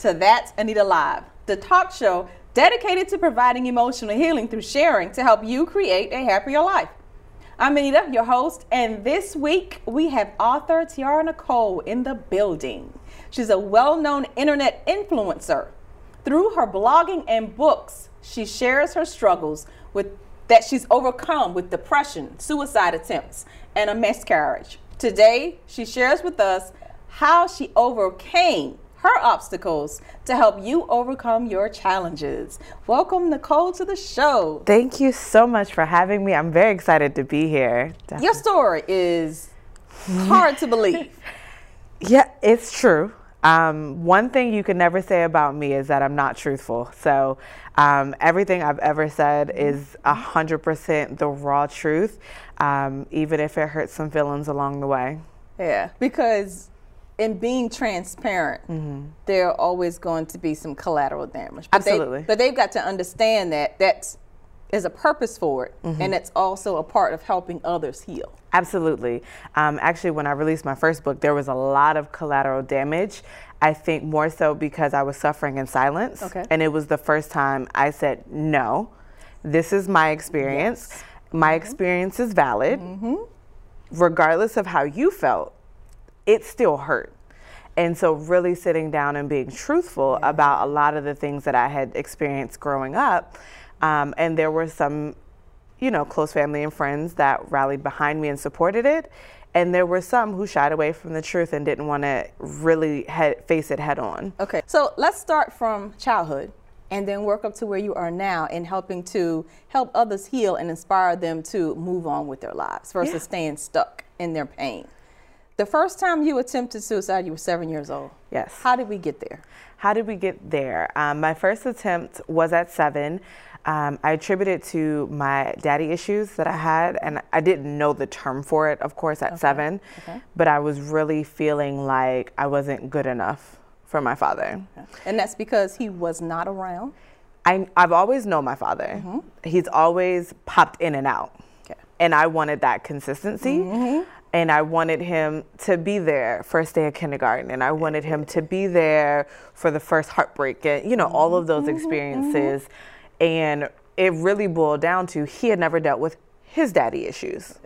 To That's Anita Live, the talk show dedicated to providing emotional healing through sharing to help you create a happier life. I'm Anita, your host, and this week we have author Tiara Nicole in the building. She's a well known internet influencer. Through her blogging and books, she shares her struggles with that she's overcome with depression, suicide attempts, and a miscarriage. Today, she shares with us how she overcame her obstacles to help you overcome your challenges. Welcome, Nicole, to the show. Thank you so much for having me. I'm very excited to be here. Definitely. Your story is hard to believe. Yeah, it's true. Um, one thing you can never say about me is that I'm not truthful. So um, everything I've ever said is 100% the raw truth, um, even if it hurts some feelings along the way. Yeah, because in being transparent, mm-hmm. there are always going to be some collateral damage. But Absolutely. They, but they've got to understand that that's is a purpose for it, mm-hmm. and it's also a part of helping others heal. Absolutely. Um, actually, when I released my first book, there was a lot of collateral damage. I think more so because I was suffering in silence. Okay. And it was the first time I said, no, this is my experience. Yes. My mm-hmm. experience is valid. Mm-hmm. Regardless of how you felt, it still hurt. And so, really sitting down and being truthful yeah. about a lot of the things that I had experienced growing up. Um, and there were some, you know, close family and friends that rallied behind me and supported it. And there were some who shied away from the truth and didn't want to really head, face it head on. Okay, so let's start from childhood and then work up to where you are now in helping to help others heal and inspire them to move on with their lives versus yeah. staying stuck in their pain. The first time you attempted suicide, you were seven years old. Yes. How did we get there? How did we get there? Um, my first attempt was at seven. Um, I attribute it to my daddy issues that I had, and I didn't know the term for it, of course, at okay. seven. Okay. But I was really feeling like I wasn't good enough for my father. Okay. And that's because he was not around? I, have always known my father. Mm-hmm. He's always popped in and out. And I wanted that consistency. Mm-hmm and I wanted him to be there first day of kindergarten, and I wanted him to be there for the first heartbreak, and you know all of those mm-hmm, experiences. Mm-hmm. And it really boiled down to he had never dealt with his daddy issues.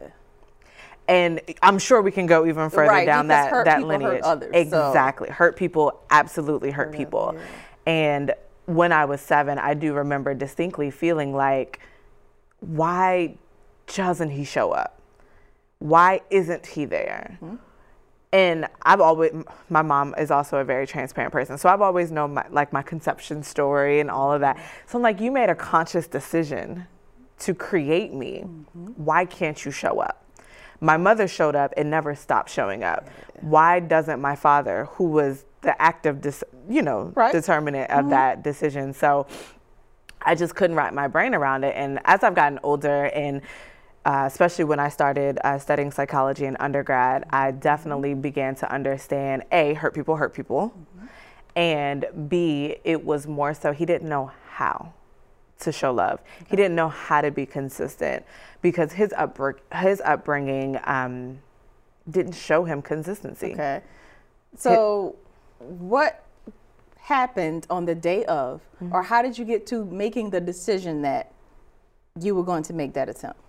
And I'm sure we can go even further right, down that hurt that lineage. Hurt others, exactly, so. hurt people absolutely hurt yeah, people. Yeah. And when I was seven, I do remember distinctly feeling like, why doesn't he show up? Why isn't he there? Mm-hmm. And I've always, my mom is also a very transparent person. So I've always known my, like my conception story and all of that. So I'm like, you made a conscious decision to create me. Mm-hmm. Why can't you show up? My mother showed up and never stopped showing up. Why doesn't my father, who was the active, dis- you know, right. determinant of mm-hmm. that decision? So I just couldn't wrap my brain around it. And as I've gotten older and uh, especially when I started uh, studying psychology in undergrad, I definitely began to understand A, hurt people hurt people, mm-hmm. and B, it was more so he didn't know how to show love. Okay. He didn't know how to be consistent because his, upbr- his upbringing um, didn't show him consistency. Okay. So, it, what happened on the day of, mm-hmm. or how did you get to making the decision that you were going to make that attempt?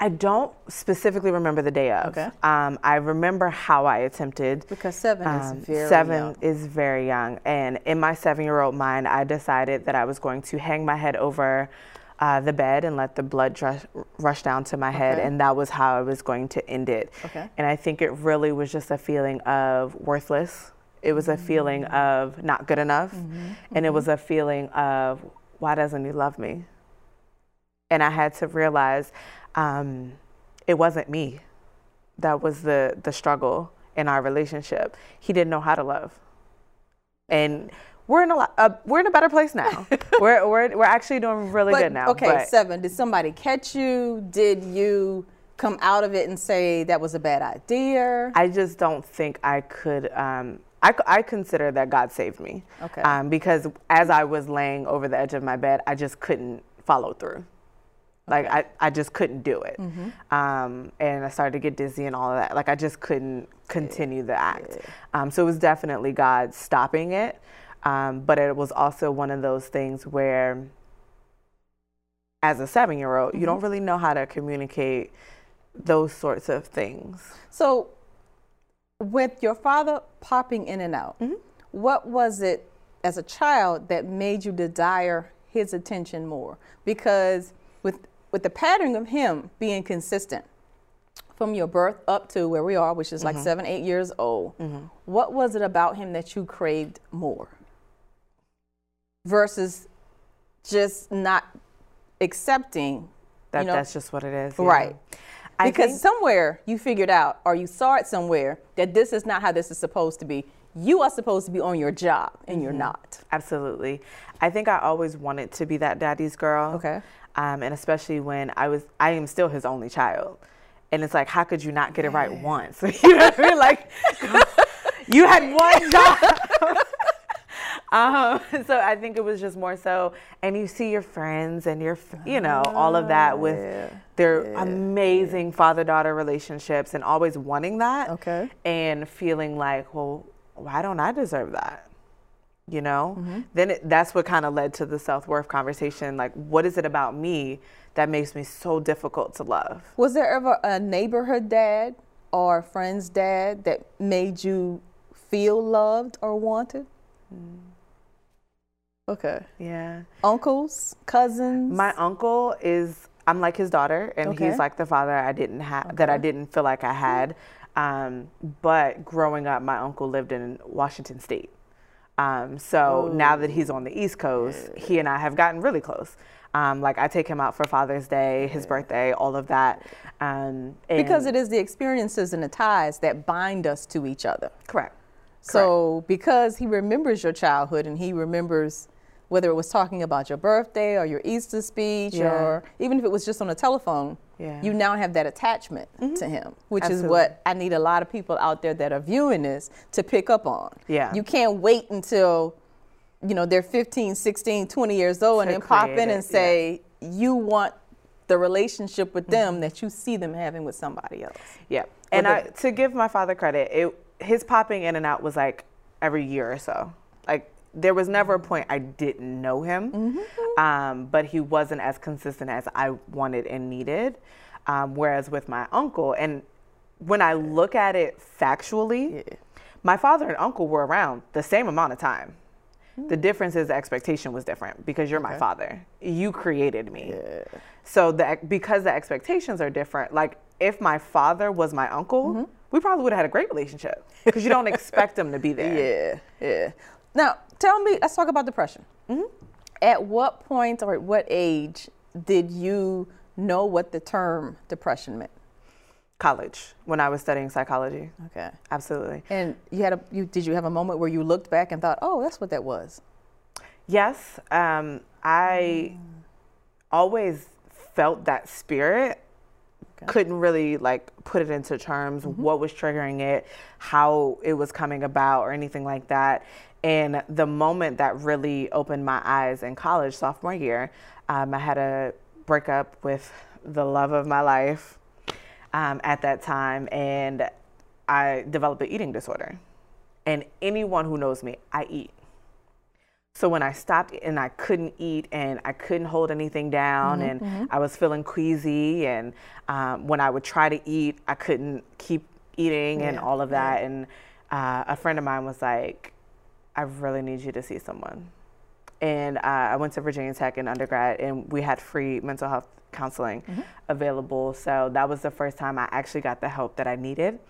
I don't specifically remember the day of. Okay. Um, I remember how I attempted. Because seven um, is very seven young. is very young, and in my seven-year-old mind, I decided that I was going to hang my head over uh, the bed and let the blood rush, rush down to my head, okay. and that was how I was going to end it. Okay. And I think it really was just a feeling of worthless. It was a feeling mm-hmm. of not good enough, mm-hmm. and mm-hmm. it was a feeling of why doesn't he love me? And I had to realize um, it wasn't me that was the the struggle in our relationship. He didn't know how to love, and we're in a uh, we're in a better place now. we're, we're we're actually doing really but, good now. Okay, but. seven. Did somebody catch you? Did you come out of it and say that was a bad idea? I just don't think I could. Um, I, I consider that God saved me. Okay. Um, because as I was laying over the edge of my bed, I just couldn't follow through. Like I, I just couldn't do it. Mm-hmm. Um, and I started to get dizzy and all of that. Like I just couldn't continue the act. Um, so it was definitely God stopping it. Um, but it was also one of those things where, as a seven year old, you don't really know how to communicate those sorts of things. So, with your father popping in and out, what was it as a child that made you desire his attention more? Because with the pattern of him being consistent from your birth up to where we are, which is like seven, eight years old, what was it about him that you craved more? Versus just not accepting That you know, that's just what it is. yeah. Right. I Because somewhere you figured out or you saw it somewhere that this is not how this is supposed to be. You are supposed to be on your job and Mm-hmm. you're not. Absolutely. I think I always wanted to be that daddy's girl. Okay. Um, and especially when I was, I am still his only child. And it's like, how could you not get it right once? you know what I mean? Like, you had one job. um, so I think it was just more so, and you see your friends and your, you know, all of that with yeah, their amazing father-daughter relationships and always wanting that. Okay. And feeling like, well, why don't I deserve that? You know? Mm-hmm. Then it, that's what kind of led to the self-worth conversation. Like, what is it about me that makes me so difficult to love? Was there ever a neighborhood dad or a friend's dad that made you feel loved or wanted? Mm. Okay. Yeah. Uncles, cousins? My uncle is I'm like his daughter, and Okay. he's like the father I didn't have that I didn't feel like I had. Um, but growing up, my uncle lived in Washington State. Um, so now that he's on the East Coast, he and I have gotten really close. Um, like I take him out for Father's Day, his birthday, all of that. Um, because it is the experiences and the ties that bind us to each other. correct. So because he remembers your childhood and he remembers whether it was talking about your birthday or your Easter speech Yeah. or even if it was just on the telephone, Yeah. Mm-hmm. you now have that attachment to him, which Absolutely. is what I need a lot of people out there that are viewing this to pick up on. Yeah. You can't wait until you know they're 15, 16, 20 years old and then pop in it, and yeah. say you want the relationship with Mm-hmm. them that you see them having with somebody else. Yeah. And I, to give my father credit, it his popping in and out was like every year or so. Like there was never a point I didn't know him, um, but he wasn't as consistent as I wanted and needed. Um, whereas with my uncle, and when I look at it factually, my father and uncle were around the same amount of time. The difference is the expectation was different because you're my father. You created me. So the because the expectations are different. Like if my father was my uncle, we probably would have had a great relationship because you don't expect him to be there. Yeah, yeah. Now, tell me, let's talk about depression. Mm-hmm. At what point or at what age did you know what the term depression meant? College when I was studying psychology. Okay. Absolutely. And you had a, you, did you have a moment where you looked back and thought, oh, that's what that was? Yes, um, I always felt that spirit. Couldn't really like put it into terms what was triggering it, how it was coming about, or anything like that. And the moment that really opened my eyes in college, sophomore year, um, I had a breakup with the love of my life um, at that time, and I developed an eating disorder. And anyone who knows me, I eat. So when I stopped and I couldn't eat and I couldn't hold anything down and I was feeling queasy and um, when I would try to eat, I couldn't keep eating and all of that. And uh, a friend of mine was like, I really need you to see someone. And uh, I went to Virginia Tech in undergrad and we had free mental health counseling available. So that was the first time I actually got the help that I needed.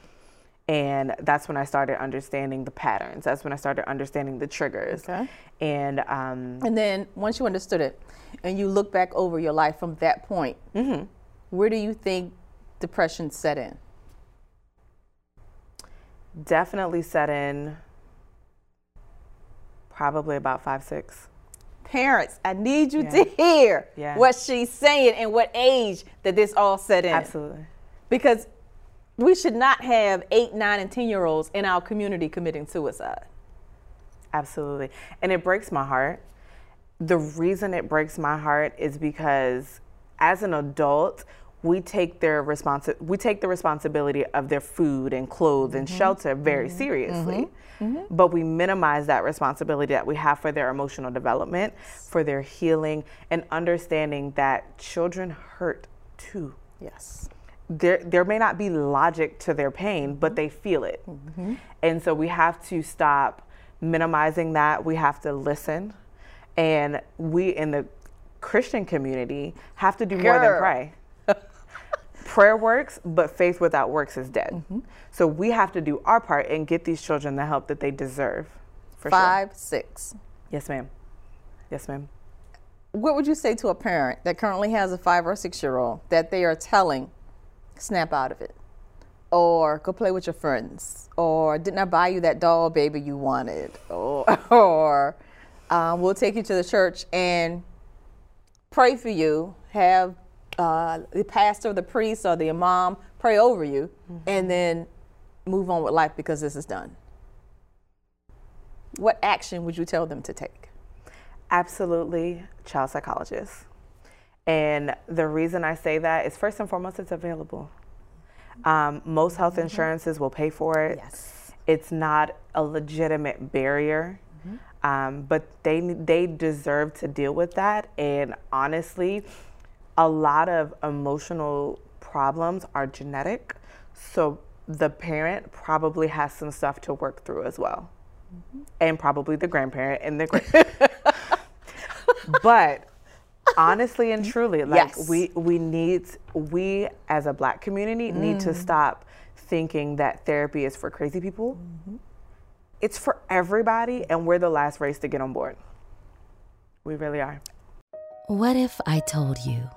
And that's when I started understanding the patterns. That's when I started understanding the triggers. Okay. And um, And then once you understood it and you look back over your life from that point, Mm-hmm. where do you think depression set in? definitely set in probably about five, six. Parents, I need you Yeah. to hear Yeah. what she's saying and what age that this all set in. Absolutely. Because we should not have eight, nine, and 10 year olds in our community committing suicide. Absolutely. And it breaks my heart. The reason it breaks my heart is because as an adult, we take their responsi- we take the responsibility of their food and clothes and mm-hmm. shelter very mm-hmm. seriously. Mm-hmm. But we minimize that responsibility that we have for their emotional development, for their healing, and understanding that children hurt too Yes. There there may not be logic to their pain, but mm-hmm. they feel it. Mm-hmm. And so we have to stop minimizing that. We have to listen. And we in the Christian community have to do more than pray. Prayer works, but faith without works is dead. Mm-hmm. So we have to do our part and get these children the help that they deserve. For sure. Five, six. Yes, ma'am. Yes, ma'am. What would you say to a parent that currently has a five or six year old that they are telling, snap out of it? Or go play with your friends? Or didn't I buy you that doll baby you wanted? Or, or um, we'll take you to the church and pray for you, have uh, the pastor, the priest, or the imam pray over you, and then move on with life because this is done. What action would you tell them to take? Absolutely, child psychologist. And the reason I say that is first and foremost, it's available. Um, most health insurances will pay for it. Yes. It's not a legitimate barrier, um, but they they deserve to deal with that. And honestly, a lot of emotional problems are genetic, so the parent probably has some stuff to work through as well, and probably the grandparent and the great. but honestly and truly like Yes. we we need we as a black community need to mm. stop thinking that therapy is for crazy people. Mm-hmm. It's for everybody and we're the last race to get on board. We really are. What if I told you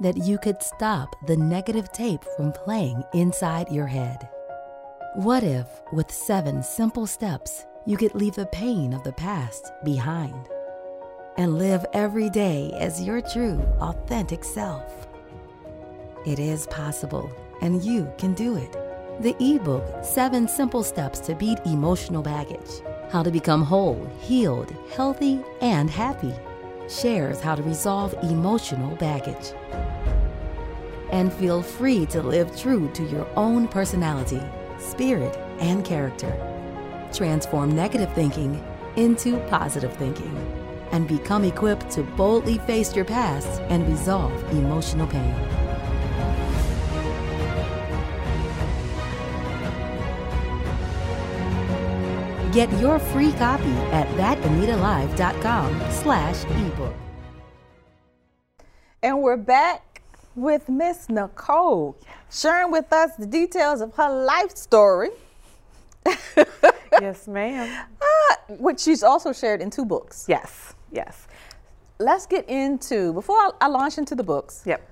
that you could stop the negative tape from playing inside your head? What if, with seven simple steps, you could leave the pain of the past behind and live every day as your true, authentic self? It is possible, and you can do it. The ebook, Seven Simple Steps to Beat Emotional Baggage How to Become Whole, Healed, Healthy, and Happy, shares how to resolve emotional baggage and feel free to live true to your own personality, spirit, and character. Transform negative thinking into positive thinking and become equipped to boldly face your past and resolve emotional pain. Get your free copy at thatanitalive.com slash ebook. And we're back with Miss Nicole, sharing with us the details of her life story, yes ma'am uh, which she's also shared in two books. yes yes Let's get into, before I, I launch into the books, yep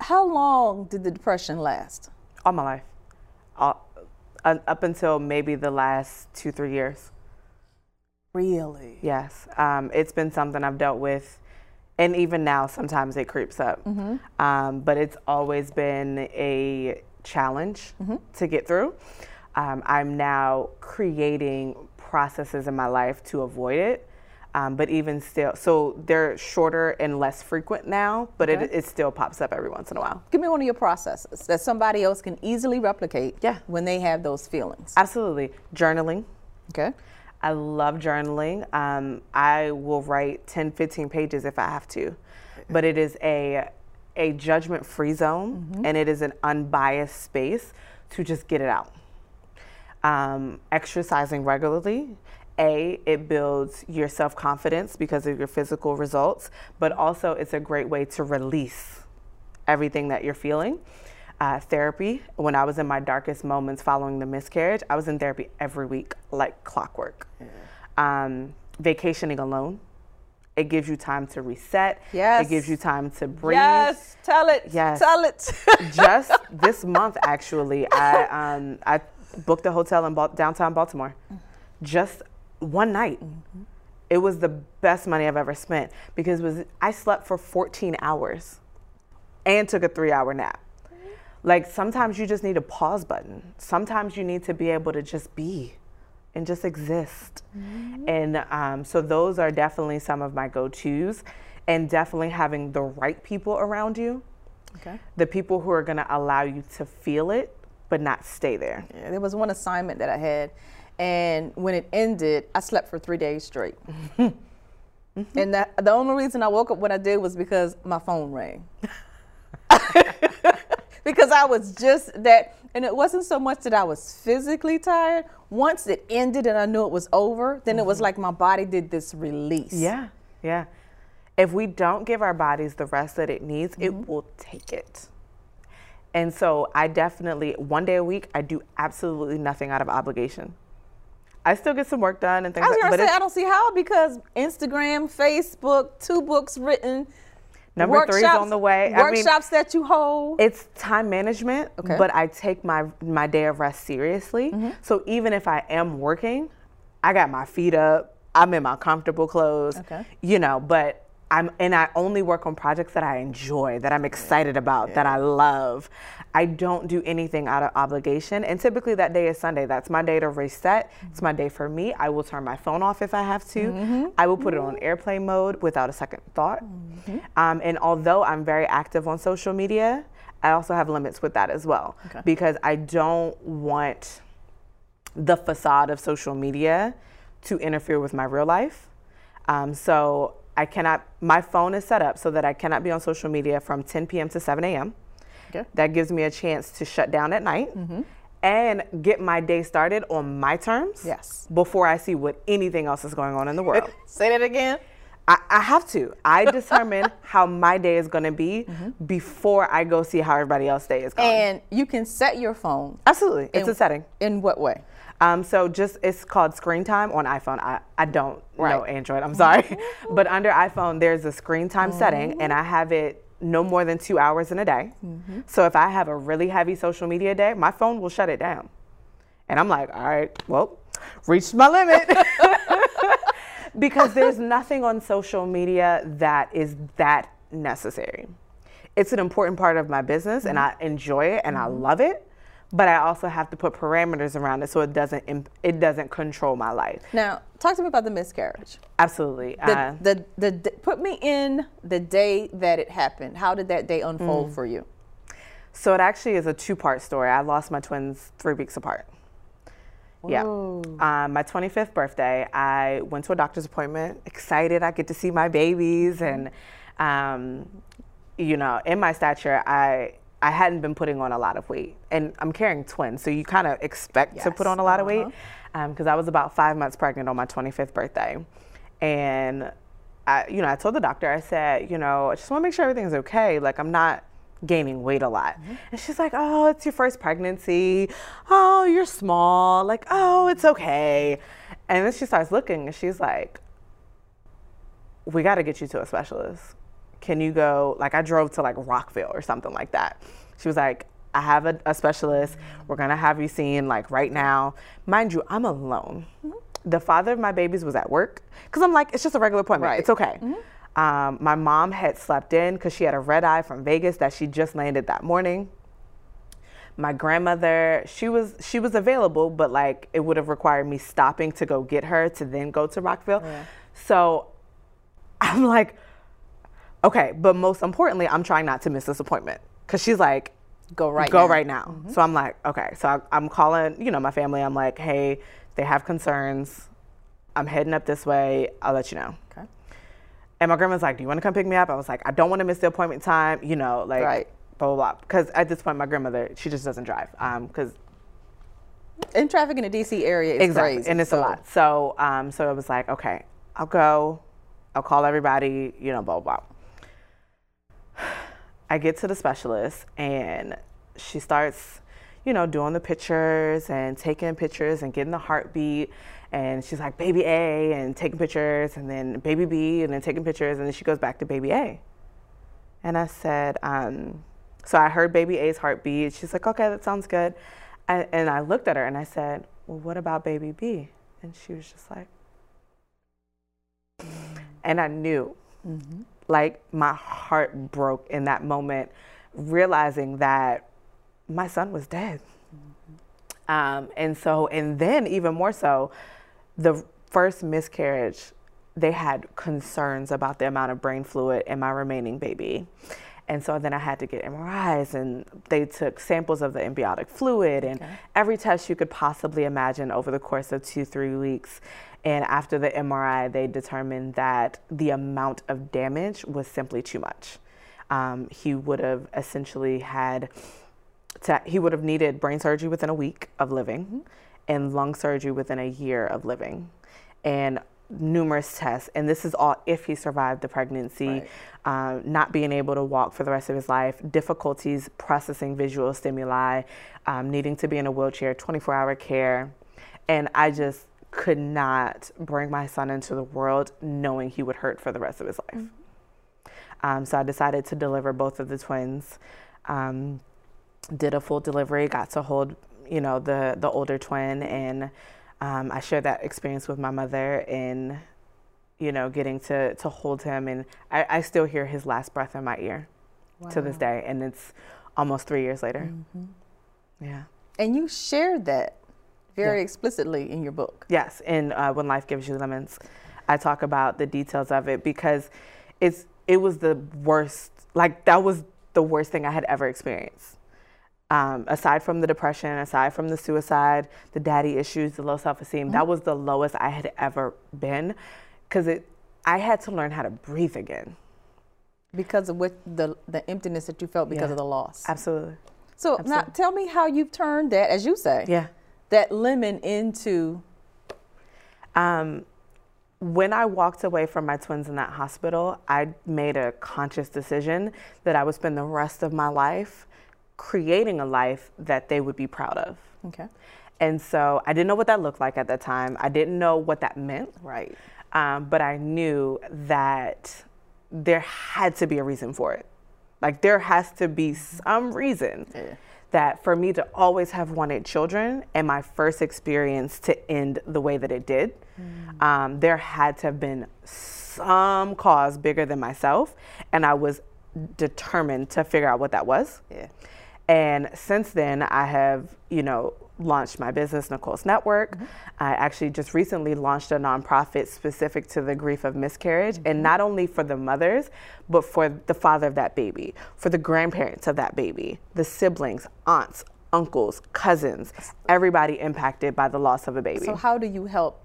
how long did the depression last? all my life all, uh, up until maybe the last two three years Really? Yes, um, it's been something I've dealt with, and even now sometimes it creeps up. Um, but it's always been a challenge to get through. Um, I'm now creating processes in my life to avoid it. Um, but even still, so they're shorter and less frequent now, but it, it still pops up every once in a while. Give me one of your processes that somebody else can easily replicate Yeah. when they have those feelings. Absolutely. Journaling. Okay. I love journaling. Um, I will write 10, 15 pages if I have to, but it is a a judgment free zone and it is an unbiased space to just get it out. Um, exercising regularly, A, it builds your self confidence because of your physical results, but also it's a great way to release everything that you're feeling. Uh, therapy, when I was in my darkest moments following the miscarriage, I was in therapy every week, like clockwork. Um, vacationing alone, it gives you time to reset. Yes. It gives you time to breathe. Yes, tell it. Yes. Tell it. Just this month, actually, I um, I booked a hotel in Bal- downtown Baltimore. Just one night. Mm-hmm. It was the best money I've ever spent because it was I slept for 14 hours and took a three-hour nap. Mm-hmm. Like sometimes you just need a pause button. Sometimes you need to be able to just be and just exist. Mm-hmm. And um, so those are definitely some of my go-tos. and definitely having the right people around you. Okay. The people who are going to allow you to feel it, but not stay there. Yeah, there was one assignment that I had, and when it ended, I slept for three days straight. Mm-hmm. And that, the only reason I woke up when I did was because my phone rang. because I was just that, and it wasn't so much that I was physically tired. Once it ended and I knew it was over, then mm-hmm. it was mm-hmm. like my body did this release. Yeah, yeah. If we don't give our bodies the rest that it needs, mm-hmm. it will take it. And so I definitely, one day a week, I do absolutely nothing out of obligation. I still get some work done and things. Like that. I was gonna say I don't see how because Instagram, Facebook, two books written. Number three is on the way. Workshops I mean, that you hold. It's time management, okay. but I take my my day of rest seriously. Mm-hmm. So even if I am working, I got my feet up. I'm in my comfortable clothes. Okay. You know, but I'm and I only work on projects that I enjoy, that I'm excited about, yeah. that I love. I don't do anything out of obligation. And typically that day is Sunday. That's my day to reset. Mm-hmm. It's my day for me. I will turn my phone off if I have to. Mm-hmm. I will put it on airplane mode without a second thought. Mm-hmm. Um, and although I'm very active on social media, I also have limits with that as well okay. because I don't want the facade of social media to interfere with my real life. Um, so I cannot, my phone is set up so that I cannot be on social media from 10 p.m. to 7 a.m. Okay. That gives me a chance to shut down at night mm-hmm. and get my day started on my terms. Yes. Before I see what anything else is going on in the world. Say that again. I, I, have to. I determine how my day is going to be mm-hmm. before I go see how everybody else's day is going. And you can set your phone. Absolutely. It's in, a setting. In what way? Um, so just it's called screen time on iPhone. I, I don't right. know Android. I'm sorry, but under iPhone there's a screen time mm-hmm. setting, and I have it no more than two hours in a day. Mm-hmm. So if I have a really heavy social media day, my phone will shut it down, and I'm like, all right, well, reached my limit. because there's nothing on social media that is that necessary. It's an important part of my business, mm-hmm. and I enjoy it and I mm-hmm. love it but I also have to put parameters around it so it doesn't it doesn't control my life. Now, talk to me about the miscarriage. Absolutely. The, uh, the, the, the, put me in the day that it happened. How did that day unfold mm. for you? So it actually is a two-part story. I lost my twins three weeks apart. Yeah. Um, my 25th birthday, I went to a doctor's appointment, excited I get to see my babies, and um, you know, in my stature, I I hadn't been putting on a lot of weight, and I'm carrying twins, so you kind of expect yes. to put on a lot uh-huh. of weight. Because um, I was about five months pregnant on my 25th birthday, and I, you know, I told the doctor, I said, you know, I just want to make sure everything's okay. Like I'm not gaining weight a lot. Mm-hmm. And she's like, oh, it's your first pregnancy. Oh, you're small. Like, oh, it's okay. And then she starts looking, and she's like, we got to get you to a specialist can you go? Like, I drove to like Rockville or something like that. She was like, I have a, a specialist. We're gonna have you seen like right now. Mind you, I'm alone. Mm-hmm. The father of my babies was at work because I'm like, it's just a regular appointment. Right. It's okay. Mm-hmm. Um, my mom had slept in because she had a red eye from Vegas that she just landed that morning. My grandmother, she was she was available, but like it would have required me stopping to go get her to then go to Rockville. Yeah. So I'm like, Okay, but most importantly, I'm trying not to miss this appointment because she's like, go right go now. right now. Mm-hmm. So I'm like, okay. So I, am calling, you know, my family. I'm like, hey, they have concerns. I'm heading up this way. I'll let you know. Okay. And my grandma's like, do you want to come pick me up? I was like, I don't want to miss the appointment time. You know, like right. blah blah blah. Because at this point, my grandmother, she just doesn't drive. Um, because in traffic in the DC area is exactly. crazy. And it's so. a lot. So um, so it was like, okay, I'll go. I'll call everybody. You know, blah blah. blah. I get to the specialist and she starts, you know, doing the pictures and taking pictures and getting the heartbeat. And she's like, baby A, and taking pictures, and then baby B, and then taking pictures. And then she goes back to baby A. And I said, um, so I heard baby A's heartbeat. She's like, okay, that sounds good. And I looked at her and I said, well, what about baby B? And she was just like, and I knew. Mm-hmm like my heart broke in that moment, realizing that my son was dead. Mm-hmm. Um, and so, and then even more so, the first miscarriage they had concerns about the amount of brain fluid in my remaining baby. And so then I had to get MRIs, and they took samples of the amniotic fluid and okay. every test you could possibly imagine over the course of two, three weeks. And after the MRI, they determined that the amount of damage was simply too much. Um, he would have essentially had, to, he would have needed brain surgery within a week of living and lung surgery within a year of living. And numerous tests, and this is all if he survived the pregnancy, right. uh, not being able to walk for the rest of his life, difficulties processing visual stimuli, um, needing to be in a wheelchair, 24 hour care. And I just could not bring my son into the world knowing he would hurt for the rest of his life. Mm-hmm. Um, so I decided to deliver both of the twins. Um, did a full delivery, got to hold, you know, the the older twin, and um, I shared that experience with my mother in, you know, getting to, to hold him. And I, I still hear his last breath in my ear wow. to this day. And it's almost three years later. Mm-hmm. Yeah. And you shared that very yeah. explicitly in your book. Yes. And uh, When Life Gives You Lemons, I talk about the details of it because it's, it was the worst, like, that was the worst thing I had ever experienced um, aside from the depression, aside from the suicide, the daddy issues, the low self-esteem, mm-hmm. that was the lowest I had ever been, because it, I had to learn how to breathe again. Because of what the the emptiness that you felt because yeah. of the loss. Absolutely. So Absolutely. now tell me how you've turned that, as you say, yeah, that lemon into. Um, when I walked away from my twins in that hospital, I made a conscious decision that I would spend the rest of my life creating a life that they would be proud of. Okay. And so I didn't know what that looked like at the time. I didn't know what that meant. Right. Um, but I knew that there had to be a reason for it. Like there has to be some reason yeah. That for me to always have wanted children and my first experience to end the way that it did, mm. um, there had to have been some cause bigger than myself. And I was determined to figure out what that was. Yeah. And since then, I have, you know, launched my business, Nicole's Network. Mm-hmm. I actually just recently launched a nonprofit specific to the grief of miscarriage, mm-hmm. and not only for the mothers, but for the father of that baby, for the grandparents of that baby, the siblings, aunts, uncles, cousins, everybody impacted by the loss of a baby. So, how do you help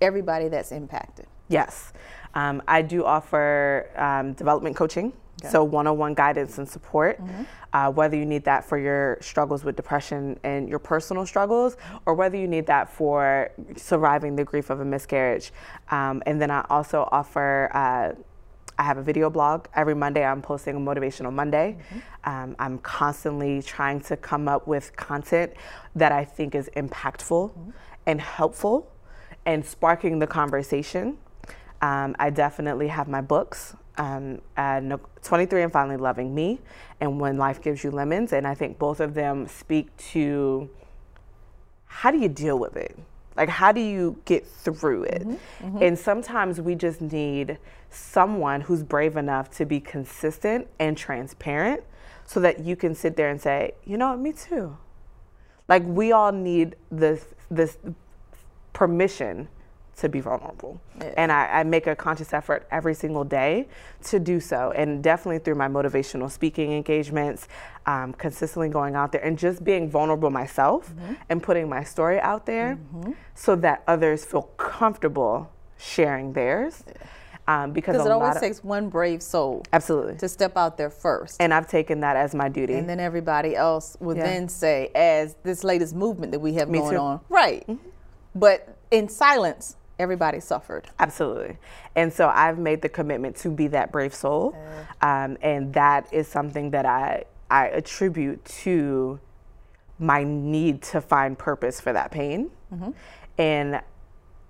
everybody that's impacted? Yes. Um, I do offer um, development coaching. Okay. So, one on one guidance and support, mm-hmm. uh, whether you need that for your struggles with depression and your personal struggles, or whether you need that for surviving the grief of a miscarriage. Um, and then I also offer. Uh, I have a video blog. Every Monday, I'm posting a Motivational Monday. Mm-hmm. Um, I'm constantly trying to come up with content that I think is impactful mm-hmm. and helpful and sparking the conversation. Um, I definitely have my books um, 23 and Finally Loving Me and When Life Gives You Lemons. And I think both of them speak to how do you deal with it? Like, how do you get through it? Mm-hmm, mm-hmm. And sometimes we just need someone who's brave enough to be consistent and transparent so that you can sit there and say, you know me too. Like, we all need this, this permission to be vulnerable. Yeah. And I, I, make a conscious effort every single day to do so. And definitely through my motivational speaking engagements, um, consistently going out there and just being vulnerable myself mm-hmm. and putting my story out there mm-hmm. so that others feel comfortable sharing theirs. Yeah. Um, because it always takes one brave soul absolutely to step out there first and i've taken that as my duty and then everybody else will yeah. then say as this latest movement that we have Me going too. on right mm-hmm. but in silence everybody suffered. Absolutely. And so I've made the commitment to be that brave soul. Um, and that is something that I, I attribute to my need to find purpose for that pain. Mm-hmm. And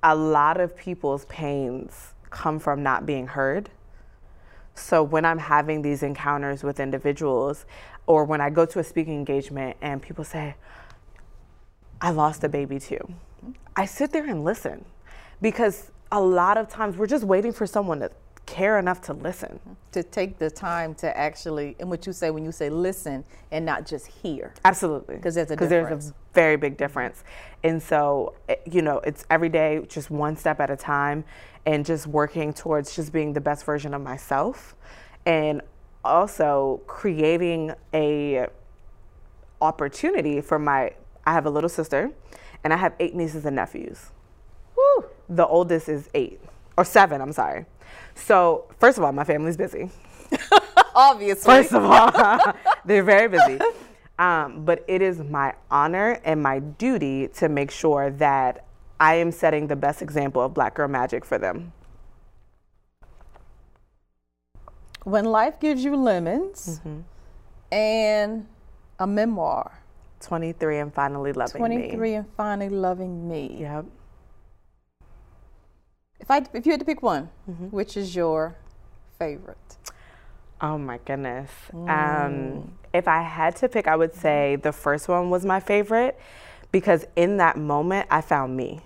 a lot of people's pains come from not being heard. So when I'm having these encounters with individuals, or when I go to a speaking engagement and people say, I lost a baby too, mm-hmm. I sit there and listen because a lot of times we're just waiting for someone to care enough to listen. To take the time to actually, and what you say when you say listen and not just hear. Absolutely. 'Cause there's a Because there's a very big difference. And so, eh, you know, it's every day, just one step at a time, and just working towards just being the best version of myself. And also creating a opportunity for my, I have a little sister, and I have eight nieces and nephews. The oldest is eight, or seven, I'm sorry. So, first of all, my family's busy. Obviously. First of all, they're very busy. Um, but it is my honor and my duty to make sure that I am setting the best example of Black Girl Magic for them. when life gives you lemons and a memoir, 23 and finally loving 23 me. and finally loving me. Yep. If I if you had to pick one, mm-hmm. which is your favorite? Oh my goodness. Um, mm. if I had to pick, I would mm-hmm. say the first one was my favorite because in that moment, I found me.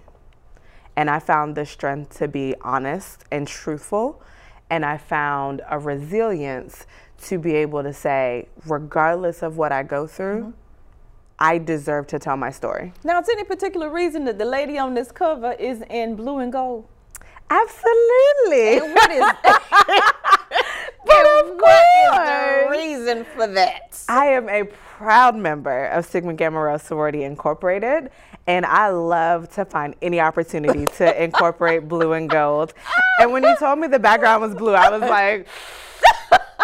And I found the strength to be honest and truthful. And I found a resilience to be able to say, regardless of what I go through, mm-hmm. I deserve to tell my story. Now, is there any particular reason that the lady on this cover is in blue and gold? Absolutely. And what is, But and of what is the course. reason for that? I am a proud member of Sigma Gamma Rho Sorority Incorporated, and I love to find any opportunity to incorporate blue and gold. And when you told me the background was blue, I was like,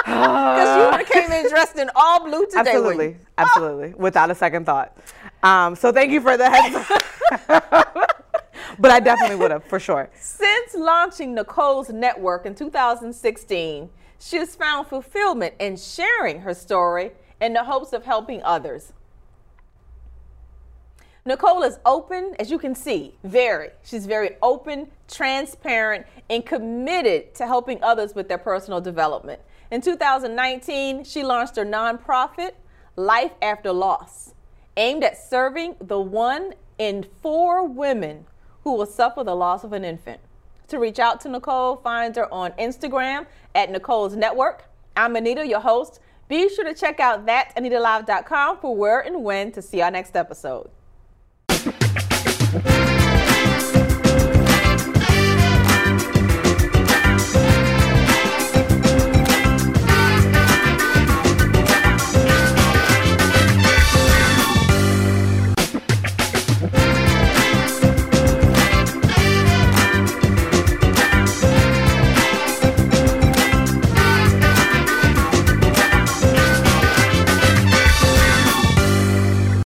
Because you came in dressed in all blue today. absolutely, absolutely, without a second thought. Um, so thank you for the heads up. But I definitely would have, for sure. Since launching Nicole's network in 2016, she has found fulfillment in sharing her story in the hopes of helping others. Nicole is open, as you can see, very. She's very open, transparent, and committed to helping others with their personal development. In 2019, she launched her nonprofit, Life After Loss, aimed at serving the one in four women who will suffer the loss of an infant. To reach out to Nicole, find her on Instagram at Nicole's Network. I'm Anita, your host. Be sure to check out thatanitalive.com for where and when to see our next episode.